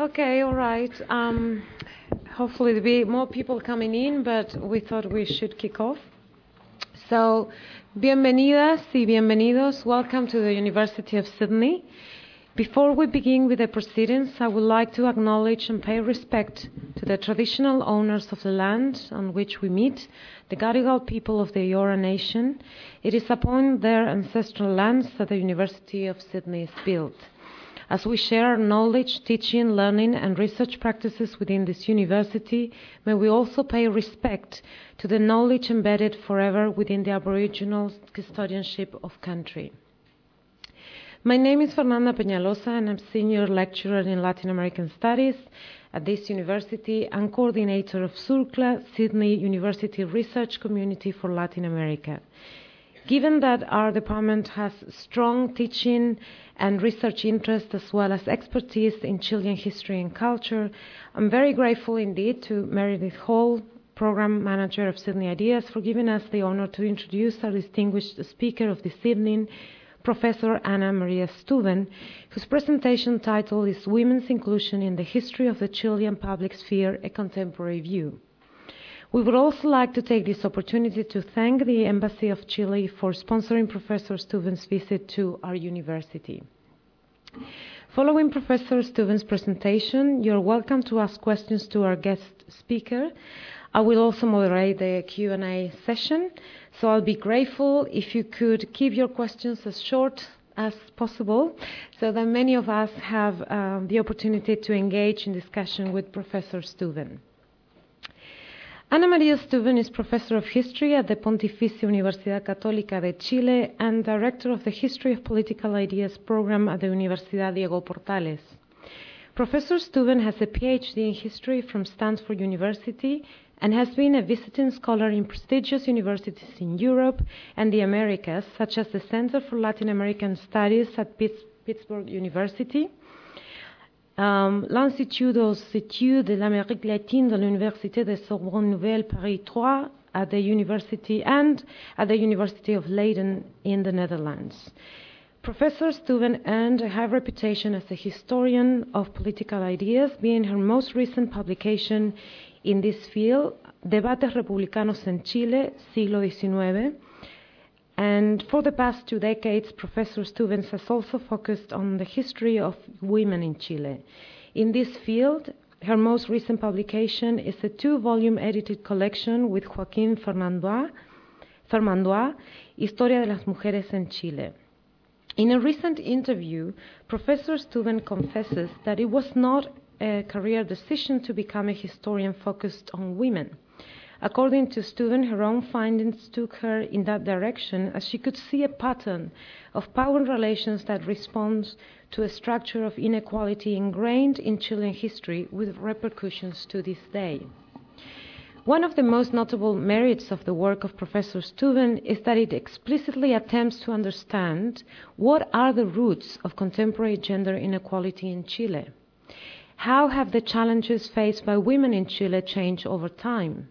Okay, all right. Um, hopefully there'll be more people coming in, but we thought we should kick off. So, bienvenidas y bienvenidos. Welcome to the University of Sydney. Before we begin with the proceedings, I would like to acknowledge and pay respect to the traditional owners of the land on which we meet, the Gadigal people of the Eora Nation. It is upon their ancestral lands that the University of Sydney is built. As we share our knowledge, teaching, learning, and research practices within this university, may we also pay respect to the knowledge embedded forever within the Aboriginal custodianship of country. My name is Fernanda Peñalosa, and I'm Senior Lecturer in Latin American Studies at this university and coordinator of SURCLA, Sydney University Research Community for Latin America. Given that our department has strong teaching and research interest as well as expertise in Chilean history and culture, I'm very grateful indeed to Meredith Hall, Program Manager of Sydney Ideas, for giving us the honor to introduce our distinguished speaker of this evening, Professor Ana Maria Stuven, whose presentation title is Women's Inclusion in the History of the Chilean Public Sphere, a Contemporary View. We would also like to take this opportunity to thank the Embassy of Chile for sponsoring Professor Stuven's visit to our university. Following Professor Stuven's presentation, you're welcome to ask questions to our guest speaker. I will also moderate the Q&A session, so I'll be grateful if you could keep your questions as short as possible so that many of us have um, the opportunity to engage in discussion with Professor Stuven. Ana Maria Stuven is Professor of History at the Pontificia Universidad Católica de Chile and Director of the History of Political Ideas program at the Universidad Diego Portales. Professor Stuven has a PhD in history from Stanford University and has been a visiting scholar in prestigious universities in Europe and the Americas, such as the Center for Latin American Studies at Pittsburgh University, um, l'Institut aux de l'Amérique latine de l'Université de Sorbonne Nouvelle Paris 3 at the university and at the University of Leiden in the Netherlands. Professor Stuven earned a high reputation as a historian of political ideas, being her most recent publication in this field, Debates Republicanos en Chile, siglo XIX, and for the past two decades, Professor Stuvens has also focused on the history of women in Chile. In this field, her most recent publication is a two volume edited collection with Joaquín Fernandois, Historia de las Mujeres en Chile. In a recent interview, Professor Stuven confesses that it was not a career decision to become a historian focused on women. According to Stuven, her own findings took her in that direction as she could see a pattern of power relations that responds to a structure of inequality ingrained in Chilean history with repercussions to this day. One of the most notable merits of the work of Professor Stuven is that it explicitly attempts to understand what are the roots of contemporary gender inequality in Chile. How have the challenges faced by women in Chile changed over time?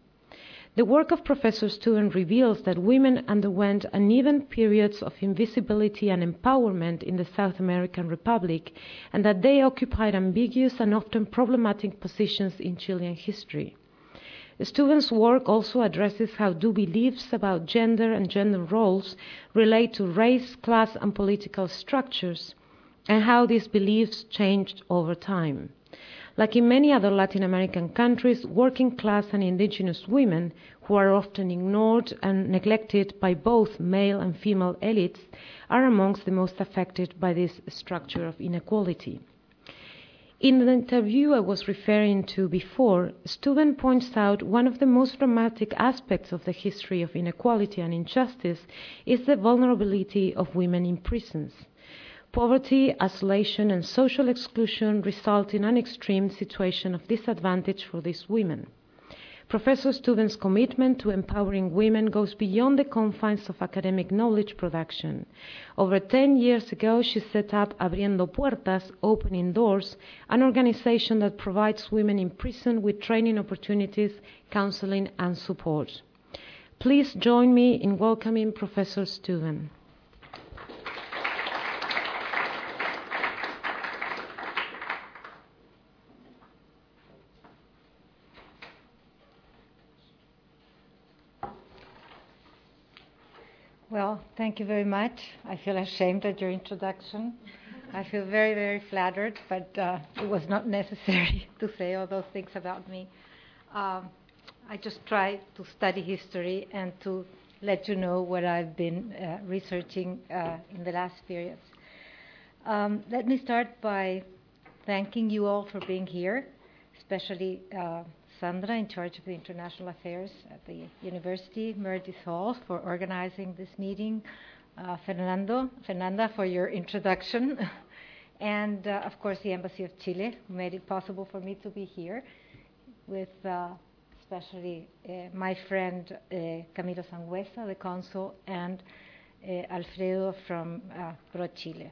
The work of Professor Stuven reveals that women underwent uneven periods of invisibility and empowerment in the South American Republic, and that they occupied ambiguous and often problematic positions in Chilean history. Stuven's work also addresses how do beliefs about gender and gender roles relate to race, class, and political structures, and how these beliefs changed over time. Like in many other Latin American countries, working class and indigenous women, who are often ignored and neglected by both male and female elites, are amongst the most affected by this structure of inequality. In the interview I was referring to before, Stuven points out one of the most dramatic aspects of the history of inequality and injustice is the vulnerability of women in prisons. Poverty, isolation, and social exclusion result in an extreme situation of disadvantage for these women. Professor Stuven's commitment to empowering women goes beyond the confines of academic knowledge production. Over 10 years ago, she set up Abriendo Puertas, Opening Doors, an organization that provides women in prison with training opportunities, counseling, and support. Please join me in welcoming Professor Stuven. Well, thank you very much. I feel ashamed at your introduction. I feel very, very flattered, but uh, it was not necessary to say all those things about me. Um, I just try to study history and to let you know what I've been uh, researching uh, in the last periods. Um, let me start by thanking you all for being here, especially uh, Sandra, in charge of the international affairs at the university, Meredith Hall, for organizing this meeting, uh, Fernando, Fernanda, for your introduction, and uh, of course the Embassy of Chile, who made it possible for me to be here, with uh, especially uh, my friend uh, Camilo Sangüesa, the consul, and uh, Alfredo from Pro Chile.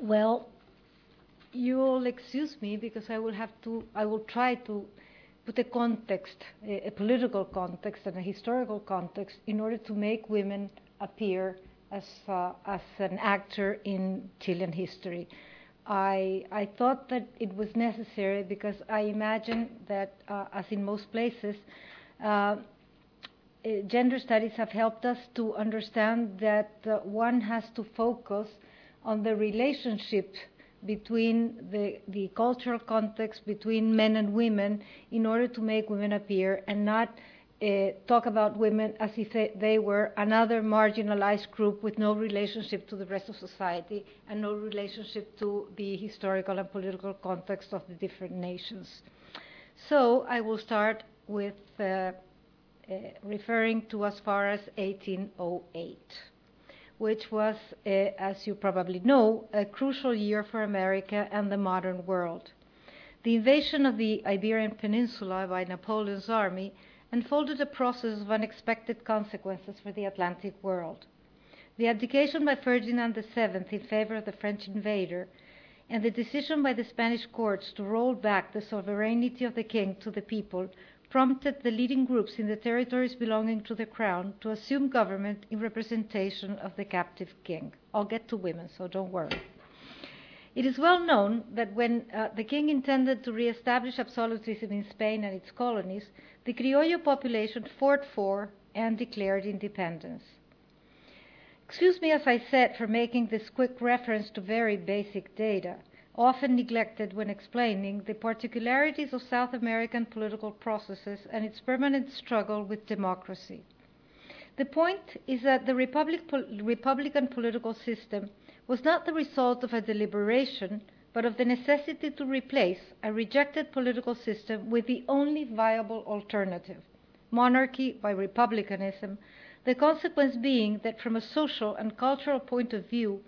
well, you'll excuse me because I will have to, I will try to put a context, a, a, political context and a historical context, in order to make women appear as, uh, as an actor in Chilean history. I, I thought that it was necessary because I imagine that, uh, as in most places, uh, eh, gender studies have helped us to understand that uh, one has to focus on the relationship between the, the cultural context between men and women in order to make women appear and not uh, talk about women as if they, they, were another marginalized group with no relationship to the rest of society and no relationship to the historical and political context of the different nations. So I will start with uh, uh, referring to as far as 1808 which was, uh, as you probably know, a crucial year for America and the modern world. The invasion of the Iberian Peninsula by Napoleon's army unfolded a process of unexpected consequences for the Atlantic world. The abdication by Ferdinand VII in favor of the French invader and the decision by the Spanish courts to roll back the sovereignty of the king to the people prompted the leading groups in the territories belonging to the crown to assume government in representation of the captive king. I'll get to women, so don't worry. It is well known that when uh, the king intended to re-establish absolutism in Spain and its colonies, the Criollo population fought for and declared independence. Excuse me, as I said, for making this quick reference to very basic data often neglected when explaining the particularities of South American political processes and its permanent struggle with democracy. The point is that the Republic, Republican political system was not the result of a deliberation, but of the necessity to replace a rejected political system with the only viable alternative monarchy by republicanism, the consequence being that from a social and cultural point of view,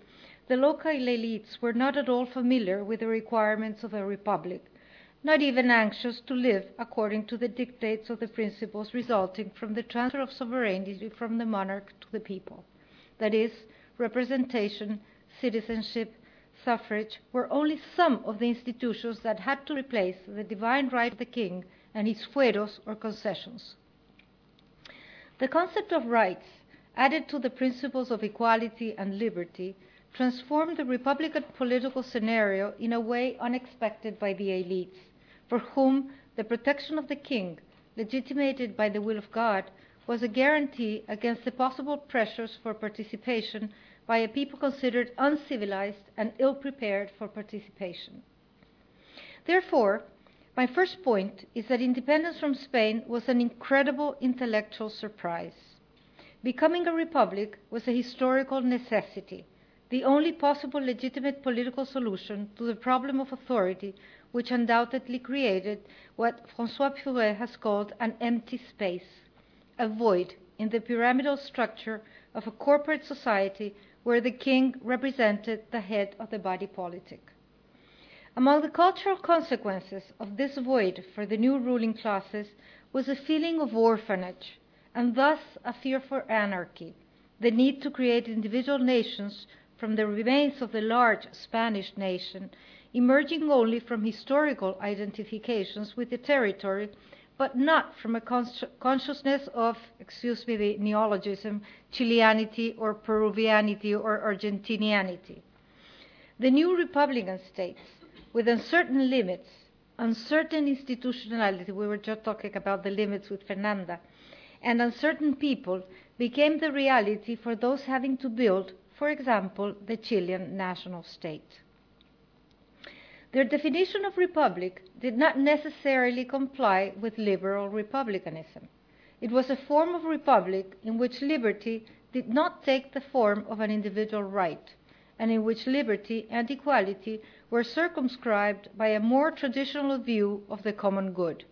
the local elites were not at all familiar with the requirements of a republic, not even anxious to live according to the dictates of the principles resulting from the transfer of sovereignty from the monarch to the people. That is, representation, citizenship, suffrage were only some of the institutions that had to replace the divine right of the king and his fueros or concessions. The concept of rights, added to the principles of equality and liberty, transformed the Republican political scenario in a way unexpected by the elites, for whom the protection of the king, legitimated by the will of God, was a guarantee against the possible pressures for participation by a people considered uncivilized and ill prepared for participation. Therefore, my first point is that independence from Spain was an incredible intellectual surprise. Becoming a republic was a historical necessity the only possible legitimate political solution to the problem of authority, which undoubtedly created what Francois Furet has called an empty space, a void in the pyramidal structure of a corporate society where the king represented the head of the body politic. Among the cultural consequences of this void for the new ruling classes was a feeling of orphanage, and thus a fear for anarchy, the need to create individual nations from the remains of the large Spanish nation, emerging only from historical identifications with the territory, but not from a consciousness of, excuse me the neologism, Chileanity or Peruvianity or Argentinianity. The new Republican states, with uncertain limits, uncertain institutionality, we were just talking about the limits with Fernanda, and uncertain people became the reality for those having to build, for example, the Chilean national state. Their definition of republic did not necessarily comply with liberal republicanism. It was a form of republic in which liberty did not take the form of an individual right, and in which liberty and equality were circumscribed by a more traditional view of the common good.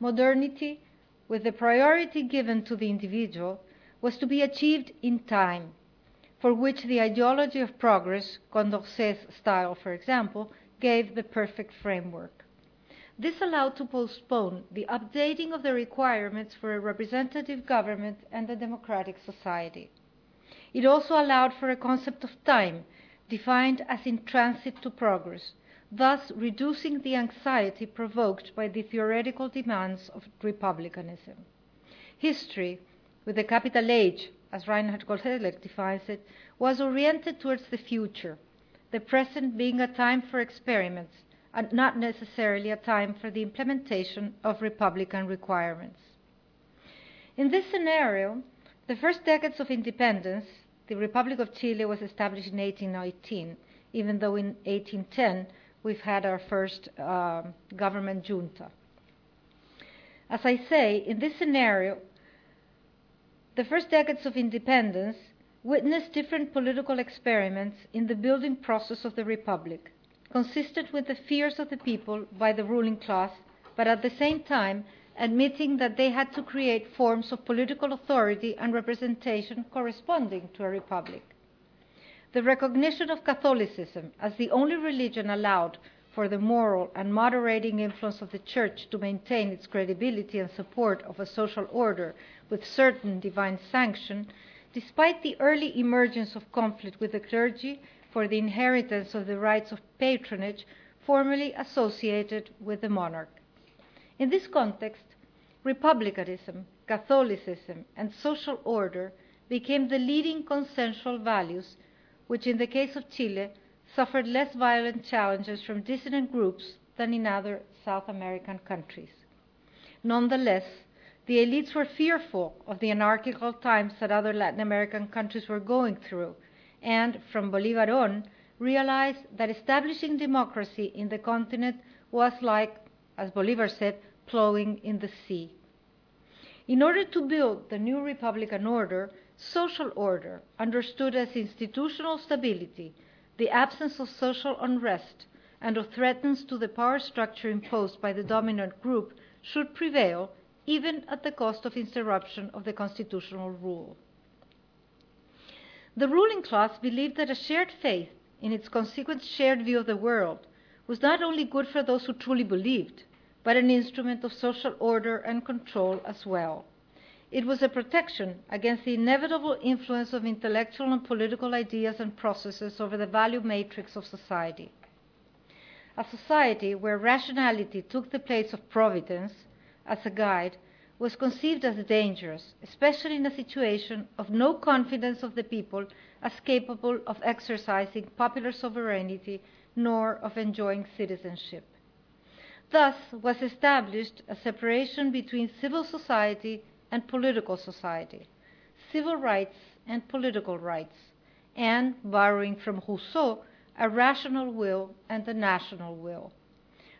Modernity, with the priority given to the individual, was to be achieved in time, for which the ideology of progress, Condorcet's style, for example, gave the perfect framework. This allowed to postpone the updating of the requirements for a representative government and a democratic society. It also allowed for a concept of time defined as in transit to progress, thus reducing the anxiety provoked by the theoretical demands of republicanism. History, with the capital H, as Reinhart Koselleck defines it, was oriented towards the future, the present being a time for experiments and not necessarily a time for the implementation of Republican requirements. In this scenario, the first decades of independence, the Republic of Chile was established in 1819, even though in 1810 we've had our first uh, government junta. As I say, in this scenario, the first decades of independence witnessed different political experiments in the building process of the Republic, consistent with the fears of the people by the ruling class, but at the same time admitting that they had to create forms of political authority and representation corresponding to a republic. The recognition of Catholicism as the only religion allowed for the moral and moderating influence of the Church to maintain its credibility and support of a social order with certain divine sanction, despite the early emergence of conflict with the clergy for the inheritance of the rights of patronage formerly associated with the monarch. In this context, republicanism, Catholicism, and social order became the leading consensual values, which in the case of Chile suffered less violent challenges from dissident groups than in other South American countries. Nonetheless, the elites were fearful of the anarchical times that other Latin American countries were going through, and from Bolivar on, realized that establishing democracy in the continent was like, as Bolivar said, plowing in the sea. In order to build the new Republican order, social order, understood as institutional stability, the absence of social unrest, and of threats to the power structure imposed by the dominant group, should prevail, even at the cost of interruption of the constitutional rule. The ruling class believed that a shared faith, in its consequent shared view of the world, was not only good for those who truly believed, but an instrument of social order and control as well. It was a protection against the inevitable influence of intellectual and political ideas and processes over the value matrix of society. A society where rationality took the place of providence as a guide was conceived as dangerous, especially in a situation of no confidence of the people as capable of exercising popular sovereignty nor of enjoying citizenship. Thus was established a separation between civil society and political society, civil rights and political rights, and, borrowing from Rousseau, a rational will and a national will.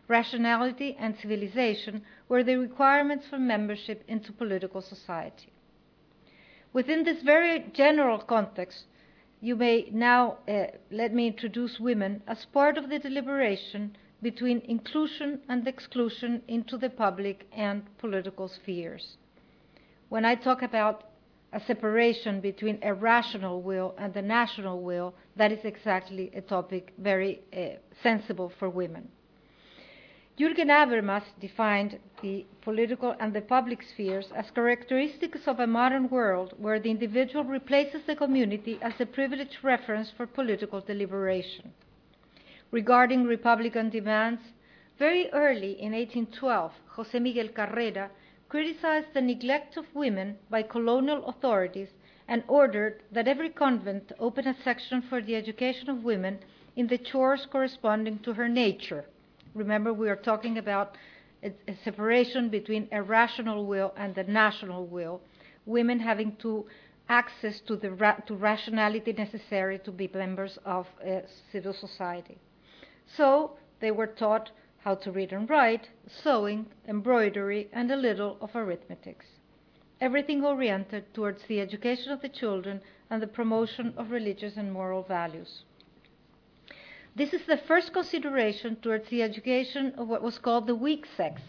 Rationality and civilization were the requirements for membership into political society. Within this very general context, you may now uh, let me introduce women as part of the deliberation between inclusion and exclusion into the public and political spheres. When I talk about a separation between a rational will and the national will, that is exactly a topic very uh, sensible for women. Jürgen Habermas defined the political and the public spheres as characteristics of a modern world where the individual replaces the community as a privileged reference for political deliberation regarding Republican demands, very early in 1812, José Miguel Carrera criticized the neglect of women by colonial authorities and ordered that every convent open a section for the education of women in the chores corresponding to her nature. Remember, we are talking about a, separation between a rational will and the national will, women having to access to the ra- to rationality necessary to be members of civil society. So they were taught how to read and write, sewing, embroidery, and a little of arithmetics. Everything oriented towards the education of the children and the promotion of religious and moral values. This is the first consideration towards the education of what was called the weak sex,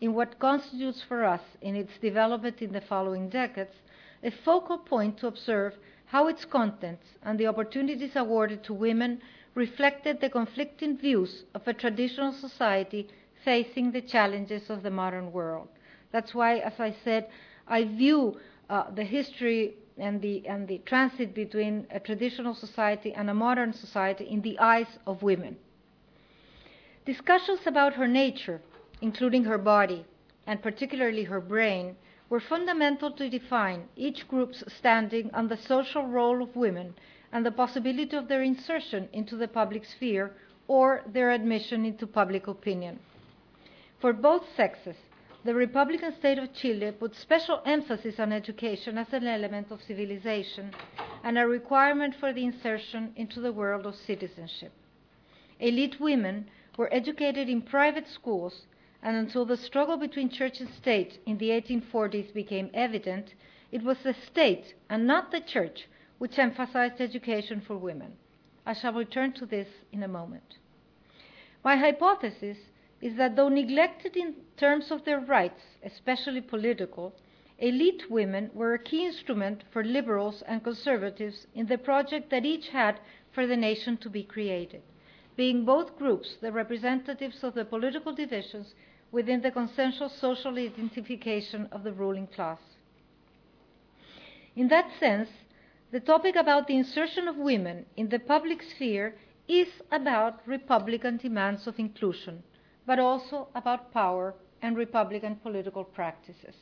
in what constitutes for us, in its development in the following decades, a focal point to observe how its contents and the opportunities awarded to women reflected the conflicting views of a traditional society facing the challenges of the modern world. That's why, as I said, I view uh, the history and the, and the transit between a traditional society and a modern society in the eyes of women. Discussions about her nature, including her body, and particularly her brain, were fundamental to define each group's standing on the social role of women and the possibility of their insertion into the public sphere or their admission into public opinion. For both sexes, the Republican state of Chile put special emphasis on education as an element of civilization and a requirement for the insertion into the world of citizenship. Elite women were educated in private schools, and until the struggle between church and state in the 1840s became evident, it was the state and not the church which emphasized education for women. I shall return to this in a moment. My hypothesis is that though neglected in terms of their rights, especially political, elite women were a key instrument for liberals and conservatives in the project that each had for the nation to be created, being both groups the representatives of the political divisions within the consensual social identification of the ruling class. In that sense, the topic about the insertion of women in the public sphere is about Republican demands of inclusion, but also about power and Republican political practices.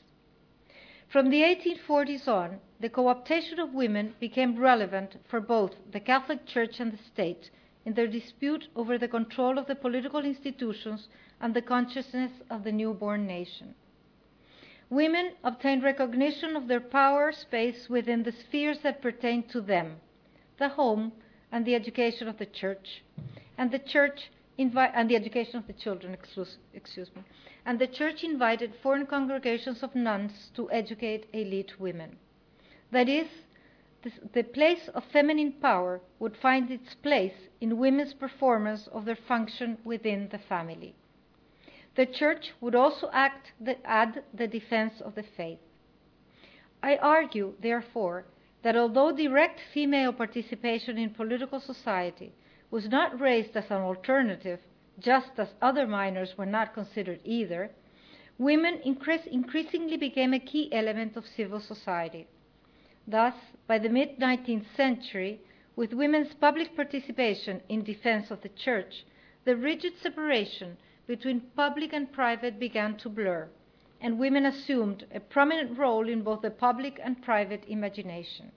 From the 1840s on, the cooptation of women became relevant for both the Catholic Church and the state in their dispute over the control of the political institutions and the consciousness of the newborn nation. Women obtained recognition of their power space within the spheres that pertain to them the home and the education of the church, and the church invi- and the education of the children, excuse, excuse me. And the church invited foreign congregations of nuns to educate elite women. That is, the place of feminine power would find its place in women's performance of their function within the family. The church would also act the, add the defense of the faith. I argue, therefore, that although direct female participation in political society was not raised as an alternative, just as other minors were not considered either, women increase, increasingly became a key element of civil society. Thus, by the mid 19th century, with women's public participation in defense of the church, the rigid separation between public and private began to blur, and women assumed a prominent role in both the public and private imagination.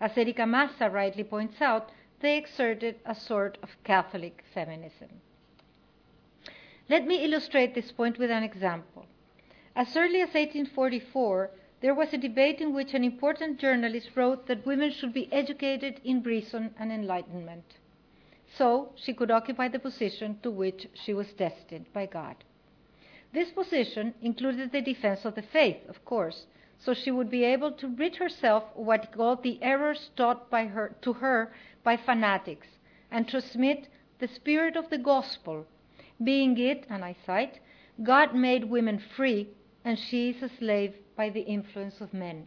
As Erika Maza rightly points out, they exerted a sort of Catholic feminism. Let me illustrate this point with an example. As early as 1844, there was a debate in which an important journalist wrote that women should be educated in reason and enlightenment, so she could occupy the position to which she was destined by God. This position included the defense of the faith, of course, so she would be able to rid herself of what called the errors taught by her, to her by fanatics and transmit the spirit of the gospel, being it, and I cite, God made women free and she is a slave by the influence of men.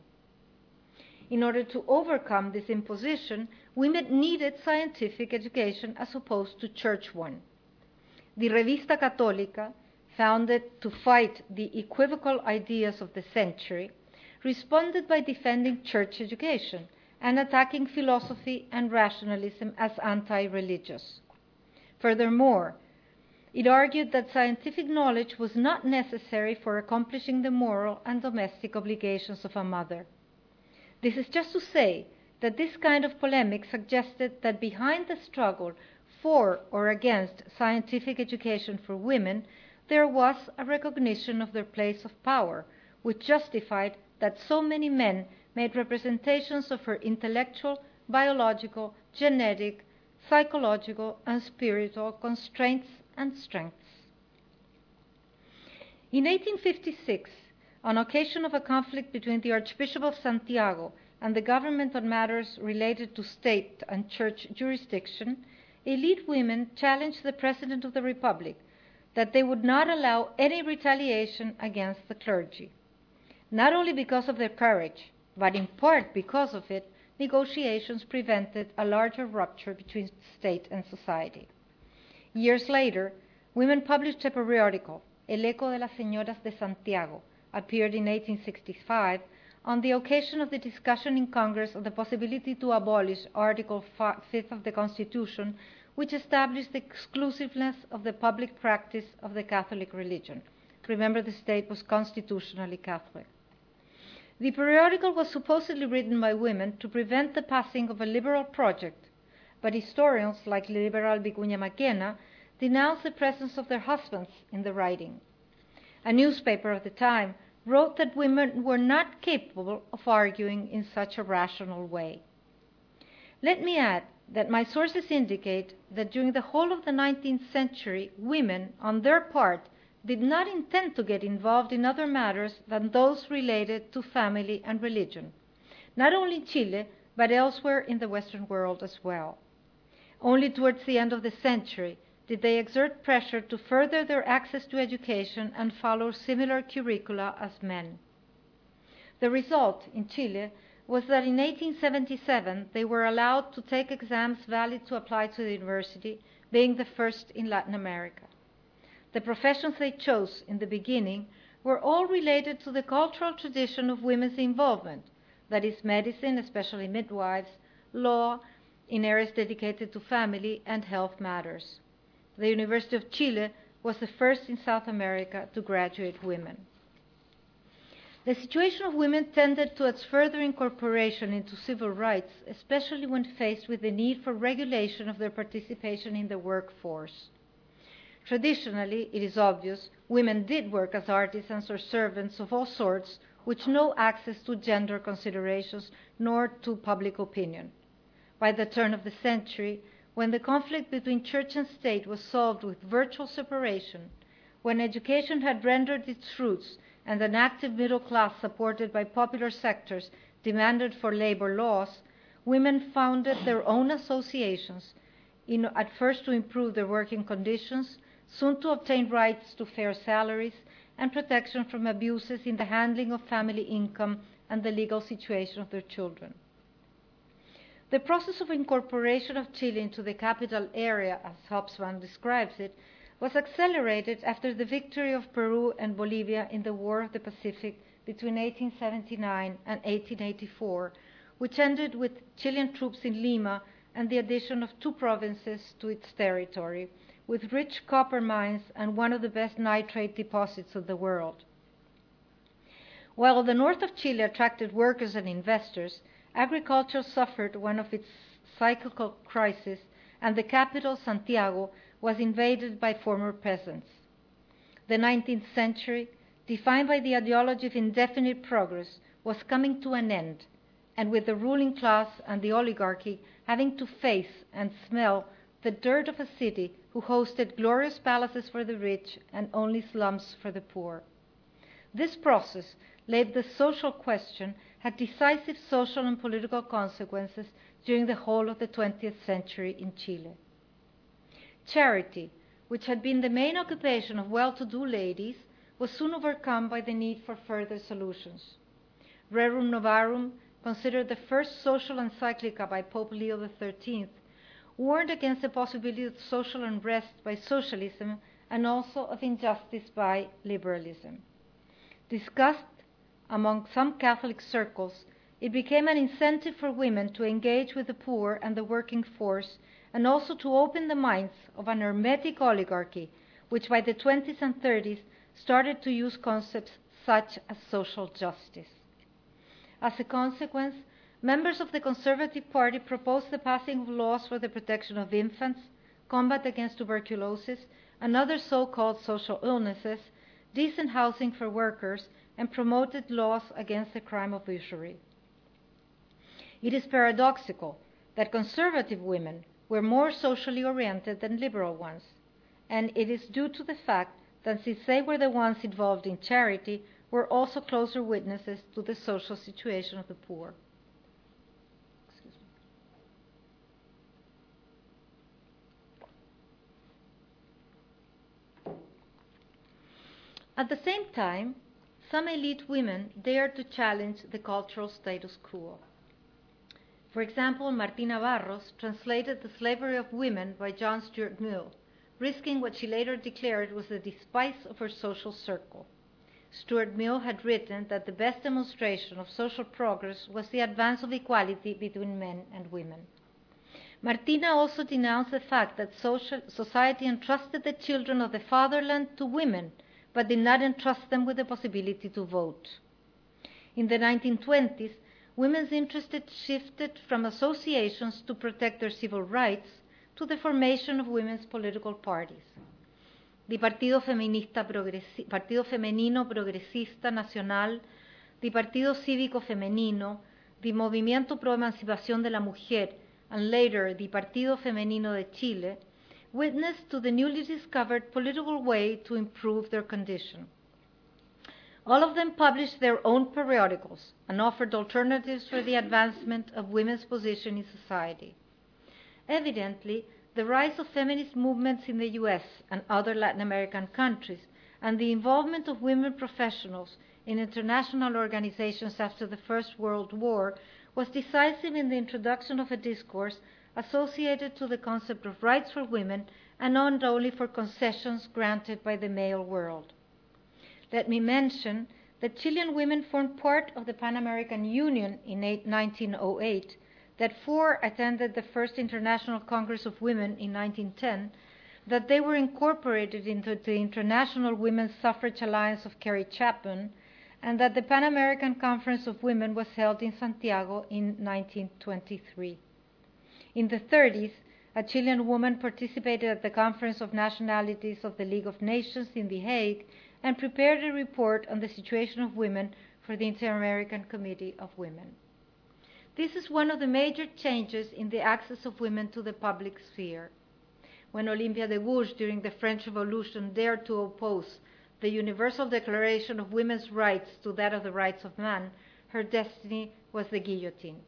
In order to overcome this imposition, women needed scientific education as opposed to church one. The Revista Católica, founded to fight the equivocal ideas of the century, responded by defending church education and attacking philosophy and rationalism as anti religious. Furthermore, it argued that scientific knowledge was not necessary for accomplishing the moral and domestic obligations of a mother. This is just to say that this kind of polemic suggested that behind the struggle for or against scientific education for women, there was a recognition of their place of power, which justified that so many men made representations of her intellectual, biological, genetic, psychological, and spiritual constraints and strengths. In 1856, on occasion of a conflict between the Archbishop of Santiago and the government on matters related to state and church jurisdiction, elite women challenged the President of the Republic that they would not allow any retaliation against the clergy. Not only because of their courage, but in part because of it, negotiations prevented a larger rupture between state and society. Years later, women published a periodical, El Eco de las Señoras de Santiago, appeared in 1865 on the occasion of the discussion in Congress of the possibility to abolish Article 5 of the Constitution, which established the exclusiveness of the public practice of the Catholic religion. Remember, the state was constitutionally Catholic. The periodical was supposedly written by women to prevent the passing of a liberal project, but historians like Liberal Vicuña Mackenna denounced the presence of their husbands in the writing. A newspaper of the time wrote that women were not capable of arguing in such a rational way. Let me add that my sources indicate that during the whole of the 19th century, women, on their part, did not intend to get involved in other matters than those related to family and religion, not only in Chile, but elsewhere in the Western world as well. Only towards the end of the century did they exert pressure to further their access to education and follow similar curricula as men. The result in Chile was that in 1877 they were allowed to take exams valid to apply to the university, being the first in Latin America. The professions they chose in the beginning were all related to the cultural tradition of women's involvement, that is, medicine, especially midwives, law, in areas dedicated to family and health matters. The University of Chile was the first in South America to graduate women. The situation of women tended towards further incorporation into civil rights, especially when faced with the need for regulation of their participation in the workforce. Traditionally, it is obvious, women did work as artisans or servants of all sorts, with no access to gender considerations nor to public opinion. By the turn of the century, when the conflict between church and state was solved with virtual separation, when education had rendered its roots and an active middle class supported by popular sectors demanded for labor laws, women founded their own associations, in, at first to improve their working conditions, soon to obtain rights to fair salaries and protection from abuses in the handling of family income and the legal situation of their children. The process of incorporation of Chile into the capital area, as Hobsbawm describes it, was accelerated after the victory of Peru and Bolivia in the War of the Pacific between 1879 and 1884, which ended with Chilean troops in Lima and the addition of two provinces to its territory, with rich copper mines and one of the best nitrate deposits of the world. While the north of Chile attracted workers and investors, agriculture suffered one of its cyclical crises, and the capital, Santiago, was invaded by former peasants. The 19th century, defined by the ideology of indefinite progress, was coming to an end, and with the ruling class and the oligarchy having to face and smell the dirt of a city who hosted glorious palaces for the rich and only slums for the poor. This process laid the social question had decisive social and political consequences during the whole of the 20th century in Chile. Charity, which had been the main occupation of well to do ladies, was soon overcome by the need for further solutions. Rerum Novarum, considered the first social encyclica by Pope Leo XIII, warned against the possibility of social unrest by socialism and also of injustice by liberalism. Discussed among some Catholic circles, it became an incentive for women to engage with the poor and the working force, and also to open the minds of an hermetic oligarchy, which by the 20s and 30s started to use concepts such as social justice. As a consequence, members of the Conservative Party proposed the passing of laws for the protection of infants, combat against tuberculosis and other so called social illnesses, decent housing for workers, and promoted laws against the crime of usury. It is paradoxical that conservative women were more socially oriented than liberal ones, and it is due to the fact that since they were the ones involved in charity, were also closer witnesses to the social situation of the poor. At the same time, some elite women dared to challenge the cultural status quo. For example, Martina Barros translated The Slavery of Women by John Stuart Mill, risking what she later declared was the despise of her social circle. Stuart Mill had written that the best demonstration of social progress was the advance of equality between men and women. Martina also denounced the fact that social, society entrusted the children of the fatherland to women but did not entrust them with the possibility to vote. In the 1920s, women's interest shifted from associations to protect their civil rights to the formation of women's political parties. The Partido, Feminista Partido Femenino Progresista Nacional, the Partido Cívico Femenino, the Movimiento Pro Emancipación de la Mujer, and later the Partido Femenino de Chile witness to the newly discovered political way to improve their condition. All of them published their own periodicals and offered alternatives for the advancement of women's position in society. Evidently, the rise of feminist movements in the US and other Latin American countries and the involvement of women professionals in international organizations after the First World War was decisive in the introduction of a discourse associated to the concept of rights for women and not only for concessions granted by the male world. Let me mention that Chilean women formed part of the Pan American Union in 1908, that four attended the first International Congress of Women in 1910, that they were incorporated into the International Women's Suffrage Alliance of Carrie Chapman, and that the Pan American Conference of Women was held in Santiago in 1923. In the 30s, a Chilean woman participated at the Conference of Nationalities of the League of Nations in The Hague and prepared a report on the situation of women for the Inter American Committee of Women. This is one of the major changes in the access of women to the public sphere. When Olympia de Gouges, during the French Revolution, dared to oppose the Universal Declaration of Women's Rights to that of the rights of man, her destiny was the guillotine.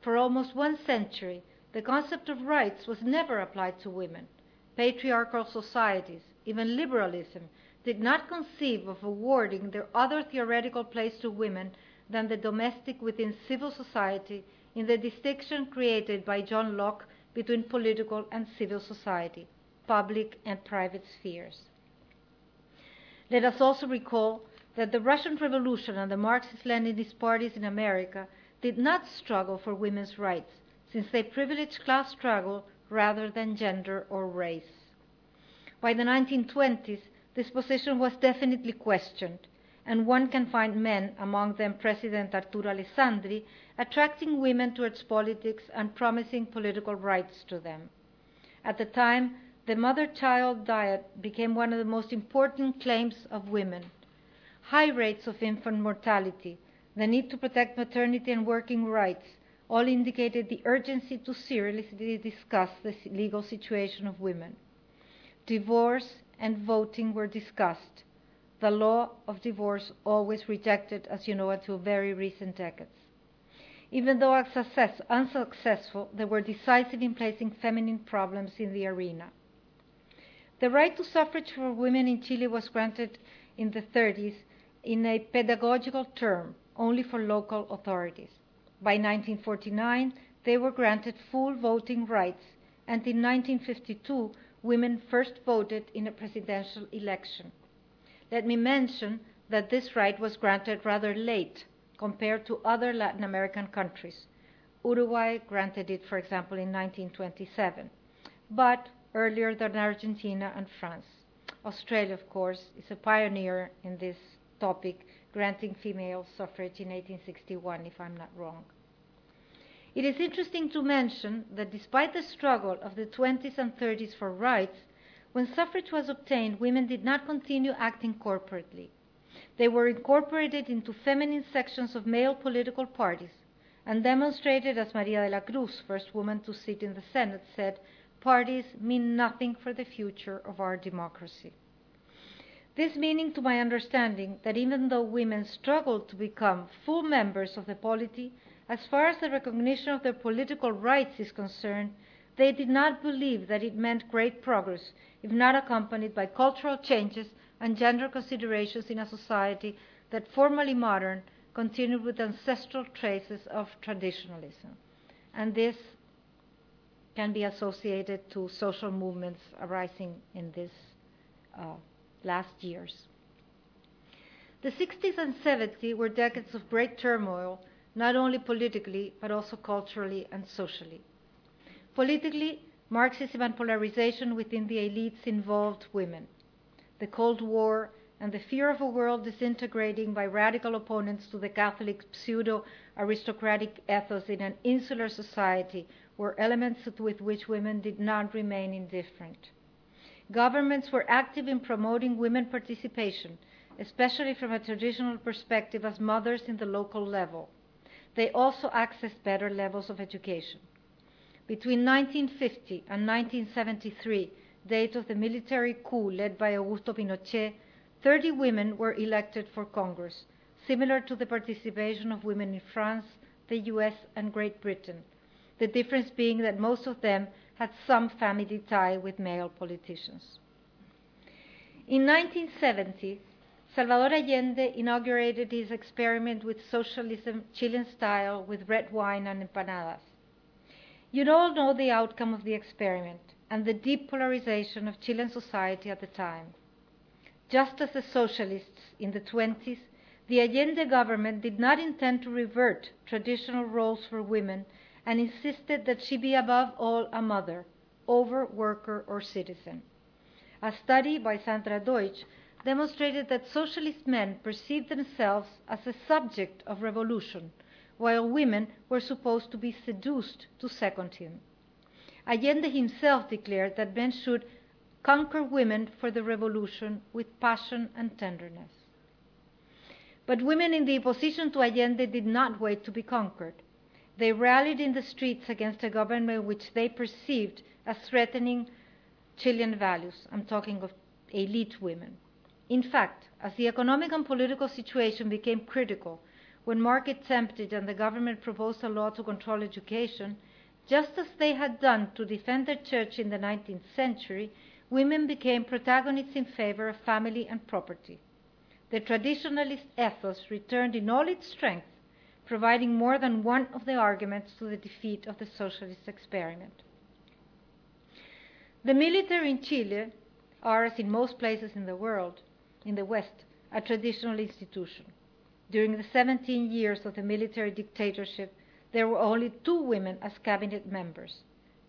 For almost one century, the concept of rights was never applied to women. Patriarchal societies, even liberalism, did not conceive of awarding their other theoretical place to women than the domestic within civil society in the distinction created by John Locke between political and civil society, public and private spheres. Let us also recall that the Russian Revolution and the Marxist Leninist parties in America did not struggle for women's rights, since they privileged class struggle rather than gender or race. By the 1920s, this position was definitely questioned, and one can find men, among them President Arturo Alessandri, attracting women towards politics and promising political rights to them. At the time, the mother child diet became one of the most important claims of women. High rates of infant mortality, the need to protect maternity and working rights, all indicated the urgency to seriously discuss the legal situation of women. Divorce and voting were discussed. The law of divorce always rejected, as you know, until very recent decades. Even though success, unsuccessful, they were decisive in placing feminine problems in the arena. The right to suffrage for women in Chile was granted in the 30s in a pedagogical term only for local authorities. By 1949, they were granted full voting rights, and in 1952, women first voted in a presidential election. Let me mention that this right was granted rather late compared to other Latin American countries. Uruguay granted it, for example, in 1927, but earlier than Argentina and France. Australia, of course, is a pioneer in this topic granting female suffrage in 1861, if I'm not wrong. It is interesting to mention that despite the struggle of the 20s and 30s for rights, when suffrage was obtained, women did not continue acting corporately. They were incorporated into feminine sections of male political parties and demonstrated, as Maria de la Cruz, first woman to sit in the Senate, said, parties mean nothing for the future of our democracy. This meaning, to my understanding, that even though women struggled to become full members of the polity, as far as the recognition of their political rights is concerned, they did not believe that it meant great progress if not accompanied by cultural changes and gender considerations in a society that, formally modern, continued with ancestral traces of traditionalism. And this can be associated to social movements arising in this uh, last years. The 60s and 70s were decades of great turmoil, not only politically, but also culturally and socially. Politically, Marxism and polarization within the elites involved women. The Cold War and the fear of a world disintegrating by radical opponents to the Catholic pseudo aristocratic ethos in an insular society were elements with which women did not remain indifferent. Governments were active in promoting women participation, especially from a traditional perspective as mothers in the local level. They also accessed better levels of education. Between 1950 and 1973, date of the military coup led by Augusto Pinochet, 30 women were elected for Congress, similar to the participation of women in France, the US, and Great Britain, the difference being that most of them had some family tie with male politicians. In 1970, Salvador Allende inaugurated his experiment with socialism Chilean style with red wine and empanadas. You all know the outcome of the experiment and the deep polarization of Chilean society at the time. Just as the socialists in the 20s, the Allende government did not intend to revert traditional roles for women and insisted that she be above all a mother, over worker or citizen. A study by Sandra Deutsch demonstrated that socialist men perceived themselves as a subject of revolution, while women were supposed to be seduced to second him. Allende himself declared that men should conquer women for the revolution with passion and tenderness. But women in the opposition to Allende did not wait to be conquered. They rallied in the streets against a government which they perceived as threatening Chilean values. I'm talking of elite women. In fact, as the economic and political situation became critical, when markets emptied and the government proposed a law to control education, just as they had done to defend the church in the 19th century, women became protagonists in favor of family and property. The traditionalist ethos returned in all its strength, providing more than one of the arguments to the defeat of the socialist experiment. The military in Chile are, as in most places in the world, in the West, a traditional institution. During the 17 years of the military dictatorship, there were only two women as cabinet members,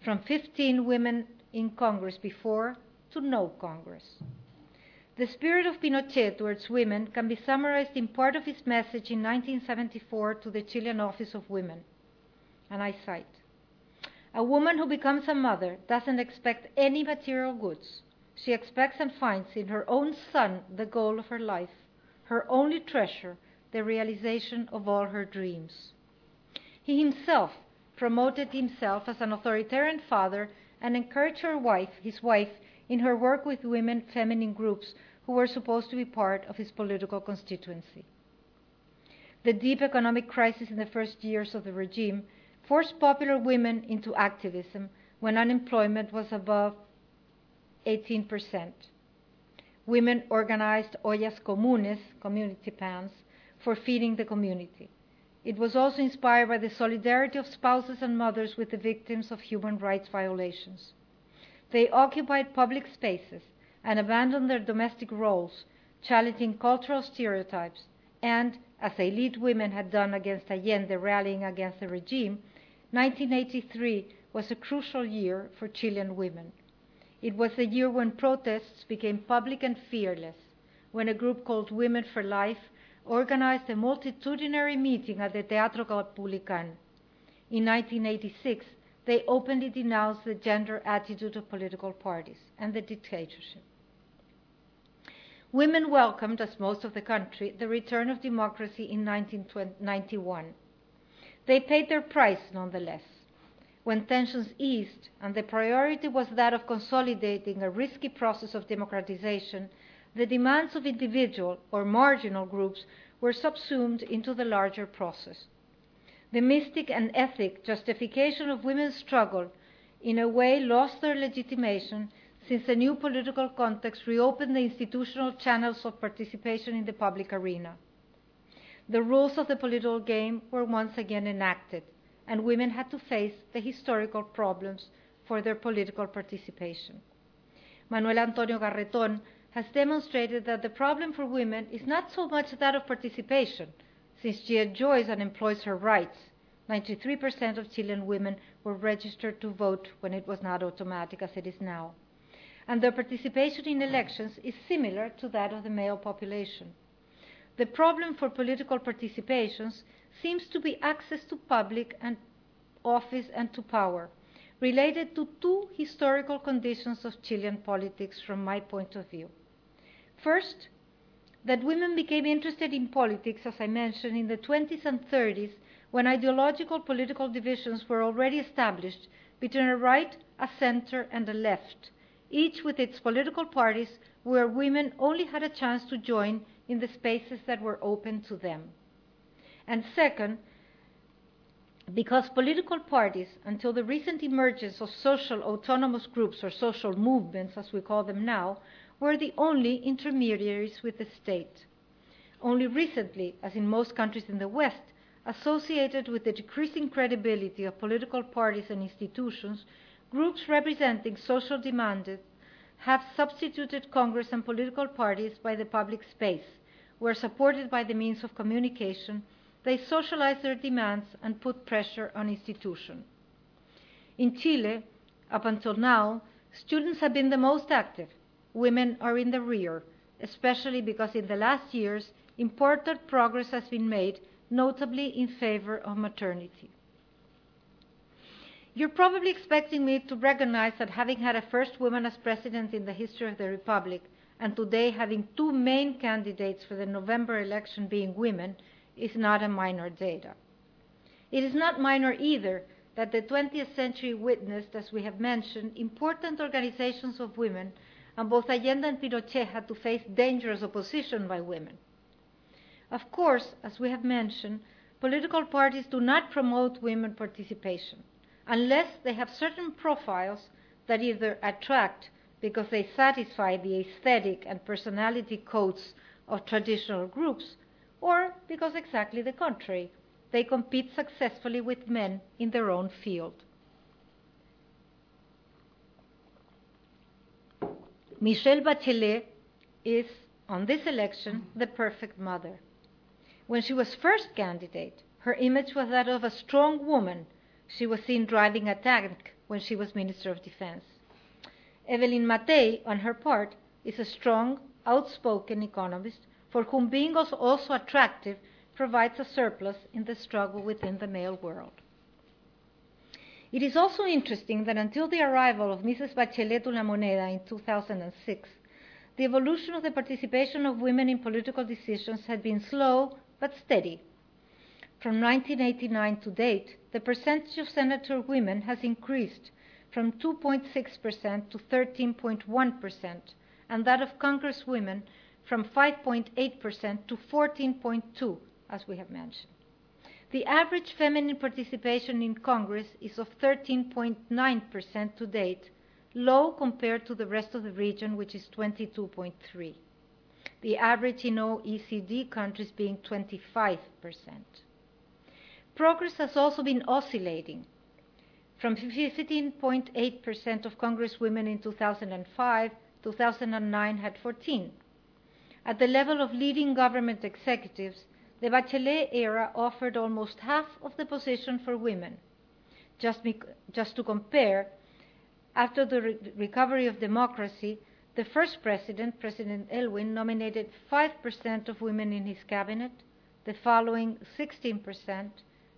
from 15 women in Congress before to no Congress. The spirit of Pinochet towards women can be summarized in part of his message in 1974 to the Chilean Office of Women. And I cite A woman who becomes a mother doesn't expect any material goods. She expects and finds in her own son the goal of her life, her only treasure, the realization of all her dreams. He himself promoted himself as an authoritarian father and encouraged her wife, his wife, in her work with women feminine groups who were supposed to be part of his political constituency. The deep economic crisis in the first years of the regime forced popular women into activism when unemployment was above 18%. Women organized ollas comunes, community pans, for feeding the community. It was also inspired by the solidarity of spouses and mothers with the victims of human rights violations. They occupied public spaces and abandoned their domestic roles, challenging cultural stereotypes, and, as elite women had done against Allende rallying against the regime, 1983 was a crucial year for Chilean women. It was the year when protests became public and fearless, when a group called Women for Life organized a multitudinary meeting at the Teatro Caupolicán. in 1986, they openly denounced the gender attitude of political parties and the dictatorship. Women welcomed, as most of the country, the return of democracy in 1991. They paid their price nonetheless. When tensions eased and the priority was that of consolidating a risky process of democratization, the demands of individual or marginal groups were subsumed into the larger process. The mystic and ethic justification of women's struggle, in a way, lost their legitimation since the new political context reopened the institutional channels of participation in the public arena. The rules of the political game were once again enacted, and women had to face the historical problems for their political participation. Manuel Antonio Garreton has demonstrated that the problem for women is not so much that of participation, since she enjoys and employs her rights. 93% of Chilean women were registered to vote when it was not automatic as it is now. And their participation in elections is similar to that of the male population. The problem for political participations seems to be access to public and office and to power, related to two historical conditions of Chilean politics from my point of view. First, that women became interested in politics, as I mentioned, in the 20s and 30s when ideological political divisions were already established between a right, a center, and a left, each with its political parties where women only had a chance to join in the spaces that were open to them. And second, because political parties, until the recent emergence of social autonomous groups or social movements, as we call them now, were the only intermediaries with the state. Only recently, as in most countries in the West, associated with the decreasing credibility of political parties and institutions, groups representing social demands have substituted Congress and political parties by the public space, where supported by the means of communication, they socialize their demands and put pressure on institutions. In Chile, up until now, students have been the most active. Women are in the rear, especially because in the last years, important progress has been made, notably in favor of maternity. You're probably expecting me to recognize that having had a first woman as president in the history of the Republic, and today having two main candidates for the November election being women, is not a minor data. It is not minor either that the 20th century witnessed, as we have mentioned, important organizations of women, and both Allende and Pinochet had to face dangerous opposition by women. Of course, as we have mentioned, political parties do not promote women participation unless they have certain profiles that either attract because they satisfy the aesthetic and personality codes of traditional groups or because exactly the contrary, they compete successfully with men in their own field. Michelle Bachelet is, on this election, the perfect mother. When she was first candidate, her image was that of a strong woman. She was seen driving a tank when she was Minister of Defense. Evelyn Matthei, on her part, is a strong, outspoken economist for whom being also attractive provides a surplus in the struggle within the male world. It is also interesting that until the arrival of Mrs. Bachelet to La Moneda in 2006, the evolution of the participation of women in political decisions had been slow but steady. From 1989 to date, the percentage of senator women has increased from 2.6% to 13.1%, and that of congresswomen from 5.8% to 14.2, as we have mentioned. The average feminine participation in Congress is of 13.9% to date, low compared to the rest of the region, which is 22.3. The average in OECD countries being 25%. Progress has also been oscillating. From 15.8% of congresswomen in 2005, 2009 had 14. At the level of leading government executives, the Bachelet era offered almost half of the position for women. Just, just to compare, after the re- recovery of democracy, the first president, President Aylwin, nominated 5% of women in his cabinet, the following 16%,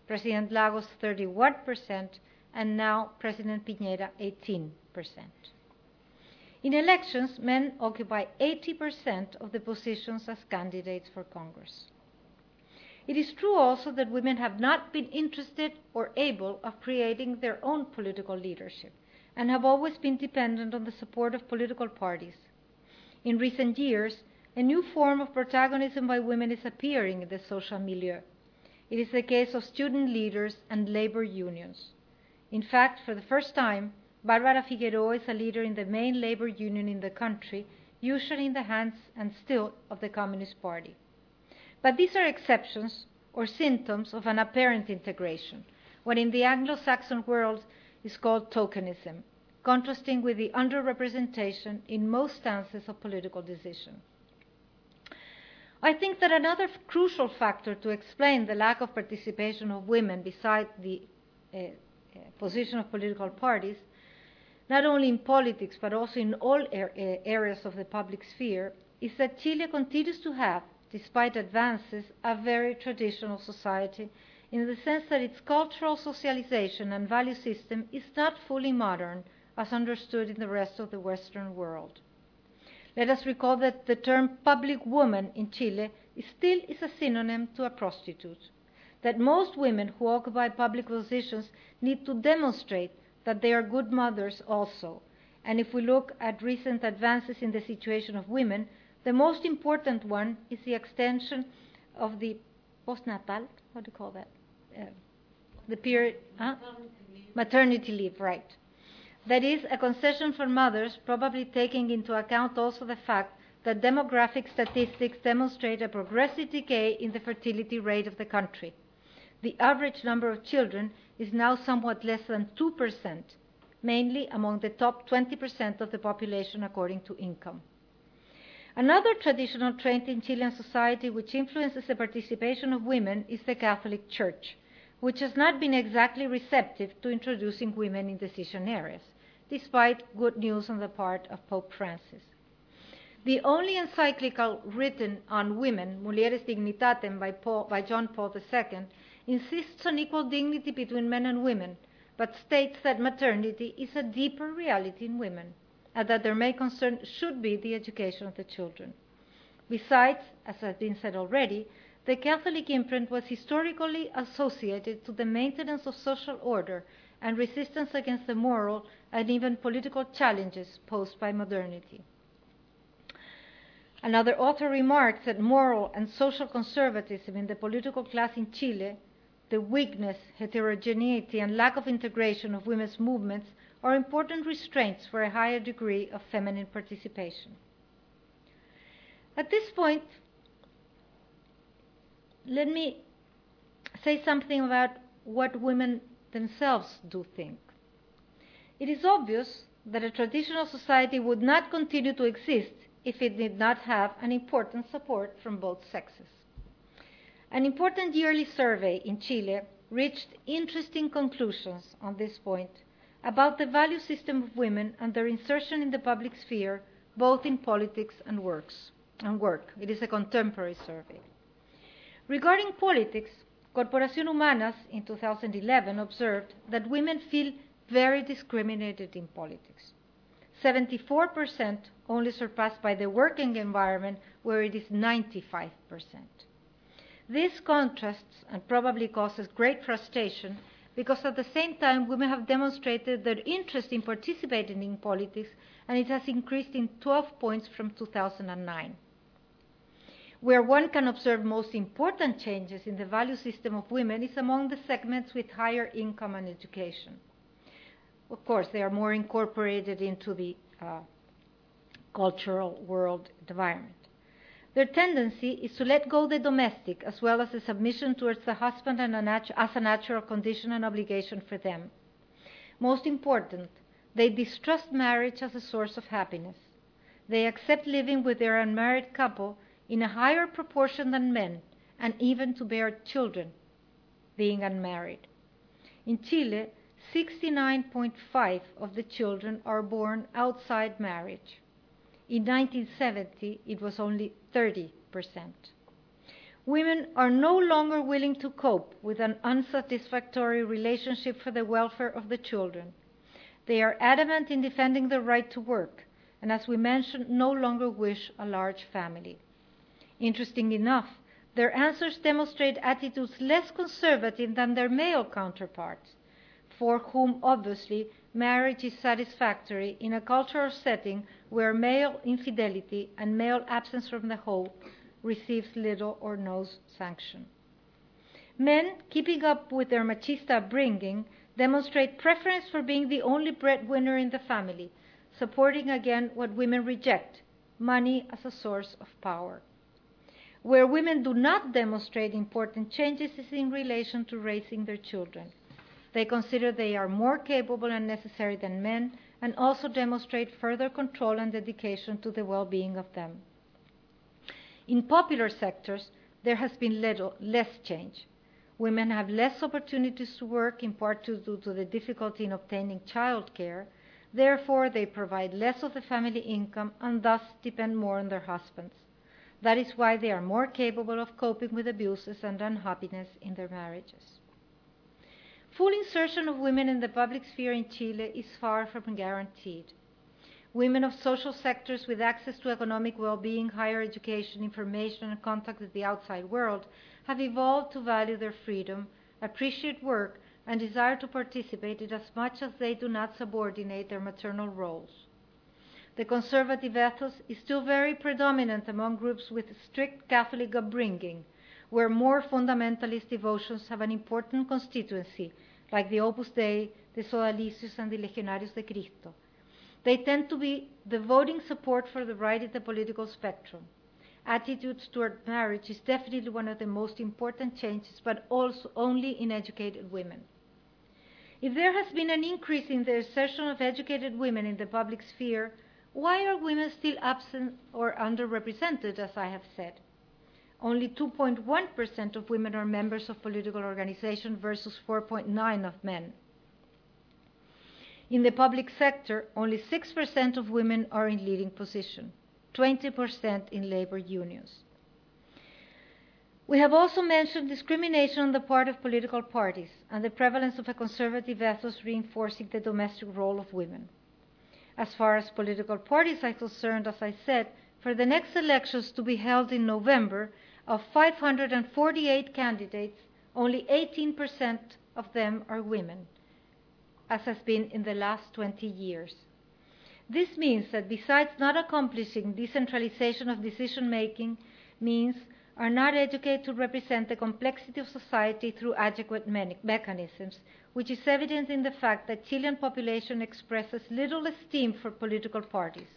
President Lagos 31%, and now President Piñera 18%. In elections, men occupy 80% of the positions as candidates for Congress. It is true also that women have not been interested or able of creating their own political leadership and have always been dependent on the support of political parties. In recent years, a new form of protagonism by women is appearing in the social milieu. It is the case of student leaders and labor unions. In fact, for the first time, Barbara Figueroa is a leader in the main labor union in the country, usually in the hands and still of the Communist Party. But these are exceptions or symptoms of an apparent integration, what in the Anglo Saxon world is called tokenism, contrasting with the underrepresentation in most stances of political decision. I think that another crucial factor to explain the lack of participation of women beside the uh, uh, position of political parties, not only in politics but also in all er- areas of the public sphere, is that Chile continues to have despite advances, a very traditional society in the sense that its cultural socialization and value system is not fully modern as understood in the rest of the Western world. Let us recall that the term public woman in Chile still is a synonym to a prostitute, that most women who occupy public positions need to demonstrate that they are good mothers also. And if we look at recent advances in the situation of women, the most important one is the extension of the postnatal, what do you call that? Uh, the period, huh? maternity leave, right. That is a concession for mothers, probably taking into account also the fact that demographic statistics demonstrate a progressive decay in the fertility rate of the country. The average number of children is now somewhat less than 2%, mainly among the top 20% of the population according to income. Another traditional trend in Chilean society which influences the participation of women is the Catholic Church, which has not been exactly receptive to introducing women in decision areas, despite good news on the part of Pope Francis. The only encyclical written on women, Mulieris Dignitatem, by, Paul, by John Paul II, insists on equal dignity between men and women, but states that maternity is a deeper reality in women and that their main concern should be the education of the children. Besides, as has been said already, the Catholic imprint was historically associated to the maintenance of social order and resistance against the moral and even political challenges posed by modernity. Another author remarks that moral and social conservatism in the political class in Chile, the weakness, heterogeneity, and lack of integration of women's movements are important restraints for a higher degree of feminine participation. At this point, let me say something about what women themselves do think. It is obvious that a traditional society would not continue to exist if it did not have an important support from both sexes. An important yearly survey in Chile reached interesting conclusions on this point about the value system of women and their insertion in the public sphere, both in politics and works and work. It is a contemporary survey. Regarding politics, Corporación Humanas in 2011 observed that women feel very discriminated in politics. 74% only surpassed by the working environment where it is 95%. This contrasts and probably causes great frustration because at the same time women have demonstrated their interest in participating in politics and it has increased in 12 points from 2009. Where one can observe most important changes in the value system of women is among the segments with higher income and education. Of course, they are more incorporated into the uh, cultural world environment. Their tendency is to let go the domestic as well as the submission towards the husband a natu- as a natural condition and obligation for them. Most important, they distrust marriage as a source of happiness. They accept living with their unmarried couple in a higher proportion than men, and even to bear children, being unmarried. In Chile, 69.5 of the children are born outside marriage. In 1970, it was only 30%. Women are no longer willing to cope with an unsatisfactory relationship for the welfare of the children. They are adamant in defending the right to work, and as we mentioned, no longer wish a large family. Interesting enough, their answers demonstrate attitudes less conservative than their male counterparts, for whom obviously marriage is satisfactory in a cultural setting where male infidelity and male absence from the home receives little or no sanction. Men, keeping up with their machista upbringing, demonstrate preference for being the only breadwinner in the family, supporting again what women reject money as a source of power. Where women do not demonstrate important changes is in relation to raising their children. They consider they are more capable and necessary than men and also demonstrate further control and dedication to the well being of them. In popular sectors, there has been little, less change. Women have less opportunities to work, in part due to the difficulty in obtaining childcare. Therefore, they provide less of the family income and thus depend more on their husbands. That is why they are more capable of coping with abuses and unhappiness in their marriages. Full insertion of women in the public sphere in Chile is far from guaranteed. Women of social sectors with access to economic well being, higher education, information, and contact with the outside world have evolved to value their freedom, appreciate work, and desire to participate in as much as they do not subordinate their maternal roles. The conservative ethos is still very predominant among groups with strict Catholic upbringing, where more fundamentalist devotions have an important constituency, like the Opus Dei, the Sodalicios, and the Legionarios de Cristo. They tend to be devoting support for the right in the political spectrum. Attitudes toward marriage is definitely one of the most important changes, but also only in educated women. If there has been an increase in the insertion of educated women in the public sphere, why are women still absent or underrepresented, as I have said? Only 2.1% of women are members of political organizations versus 4.9 of men. In the public sector, only 6% of women are in leading positions, 20% in labor unions. We have also mentioned discrimination on the part of political parties and the prevalence of a conservative ethos reinforcing the domestic role of women. As far as political parties are concerned, as I said, for the next elections to be held in November, of 548 candidates, only 18% of them are women, as has been in the last 20 years. This means that besides not accomplishing decentralization of decision making, means are not educated to represent the complexity of society through adequate mechanisms, which is evident in the fact that Chilean population expresses little esteem for political parties.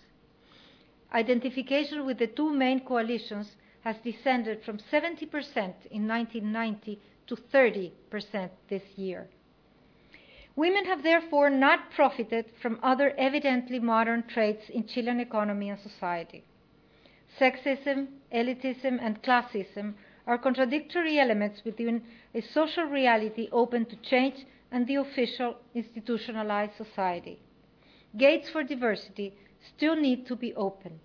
Identification with the two main coalitions has descended from 70% in 1990 to 30% this year. Women have therefore not profited from other evidently modern traits in Chilean economy and society. Sexism, elitism, and classism are contradictory elements within a social reality open to change and the official institutionalized society. Gates for diversity still need to be open.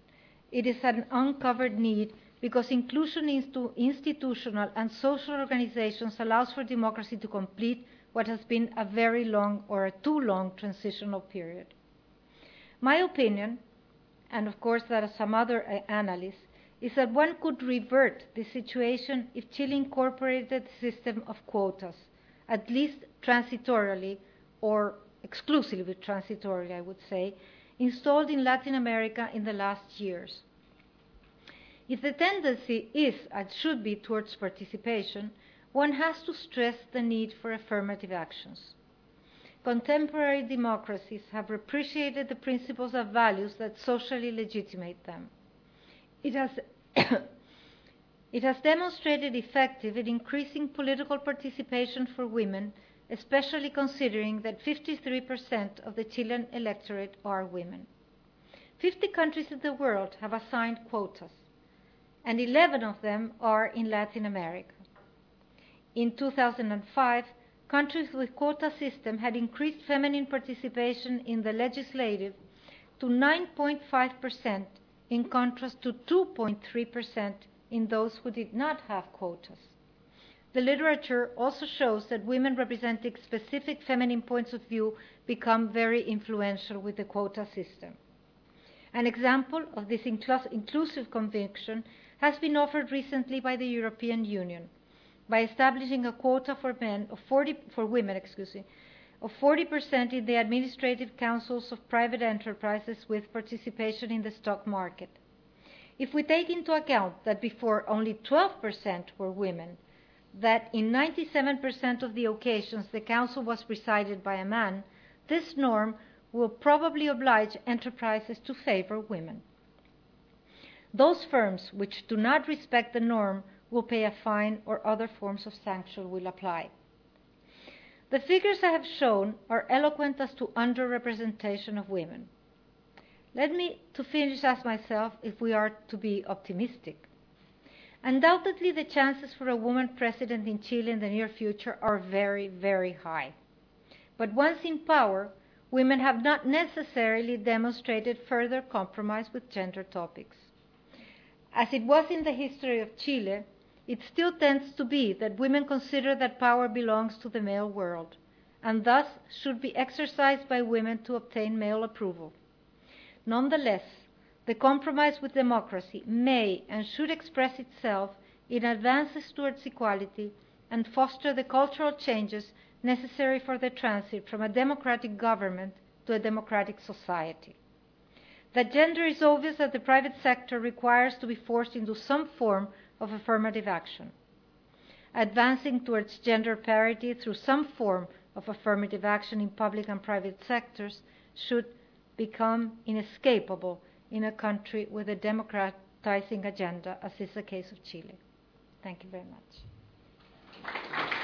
It is an uncovered need because inclusion into institutional and social organizations allows for democracy to complete what has been a very long or a too long transitional period. My opinion, and of course that of some other uh, analysts, is that one could revert the situation if Chile incorporated the system of quotas, at least transitorily or exclusively transitorily, I would say, installed in Latin America in the last years. If the tendency is and should be towards participation, one has to stress the need for affirmative actions. Contemporary democracies have appreciated the principles and values that socially legitimate them. It has, it has demonstrated effective in increasing political participation for women, especially considering that 53% of the Chilean electorate are women. 50 countries in the world have assigned quotas, and 11 of them are in Latin America. In 2005, countries with quota system had increased feminine participation in the legislative to 9.5% in contrast to 2.3% in those who did not have quotas. The literature also shows that women representing specific feminine points of view become very influential with the quota system. An example of this inclusive conviction has been offered recently by the European Union by establishing a quota for men of 40 for women, excuse me, of 40% in the administrative councils of private enterprises with participation in the stock market. If we take into account that before only 12% were women, that in 97% of the occasions the council was presided by a man, this norm will probably oblige enterprises to favor women. Those firms which do not respect the norm will pay a fine or other forms of sanction will apply. The figures I have shown are eloquent as to underrepresentation of women. Let me to finish ask myself if we are to be optimistic. Undoubtedly, the chances for a woman president in Chile in the near future are very, very high. But once in power, women have not necessarily demonstrated further compromise with gender topics. As it was in the history of Chile, it still tends to be that women consider that power belongs to the male world and thus should be exercised by women to obtain male approval. Nonetheless, the compromise with democracy may and should express itself in advances towards equality and foster the cultural changes necessary for the transit from a democratic government to a democratic society. That gender is obvious that the private sector requires to be forced into some form of affirmative action. Advancing towards gender parity through some form of affirmative action in public and private sectors should become inescapable in a country with a democratizing agenda, as is the case of Chile. Thank you very much.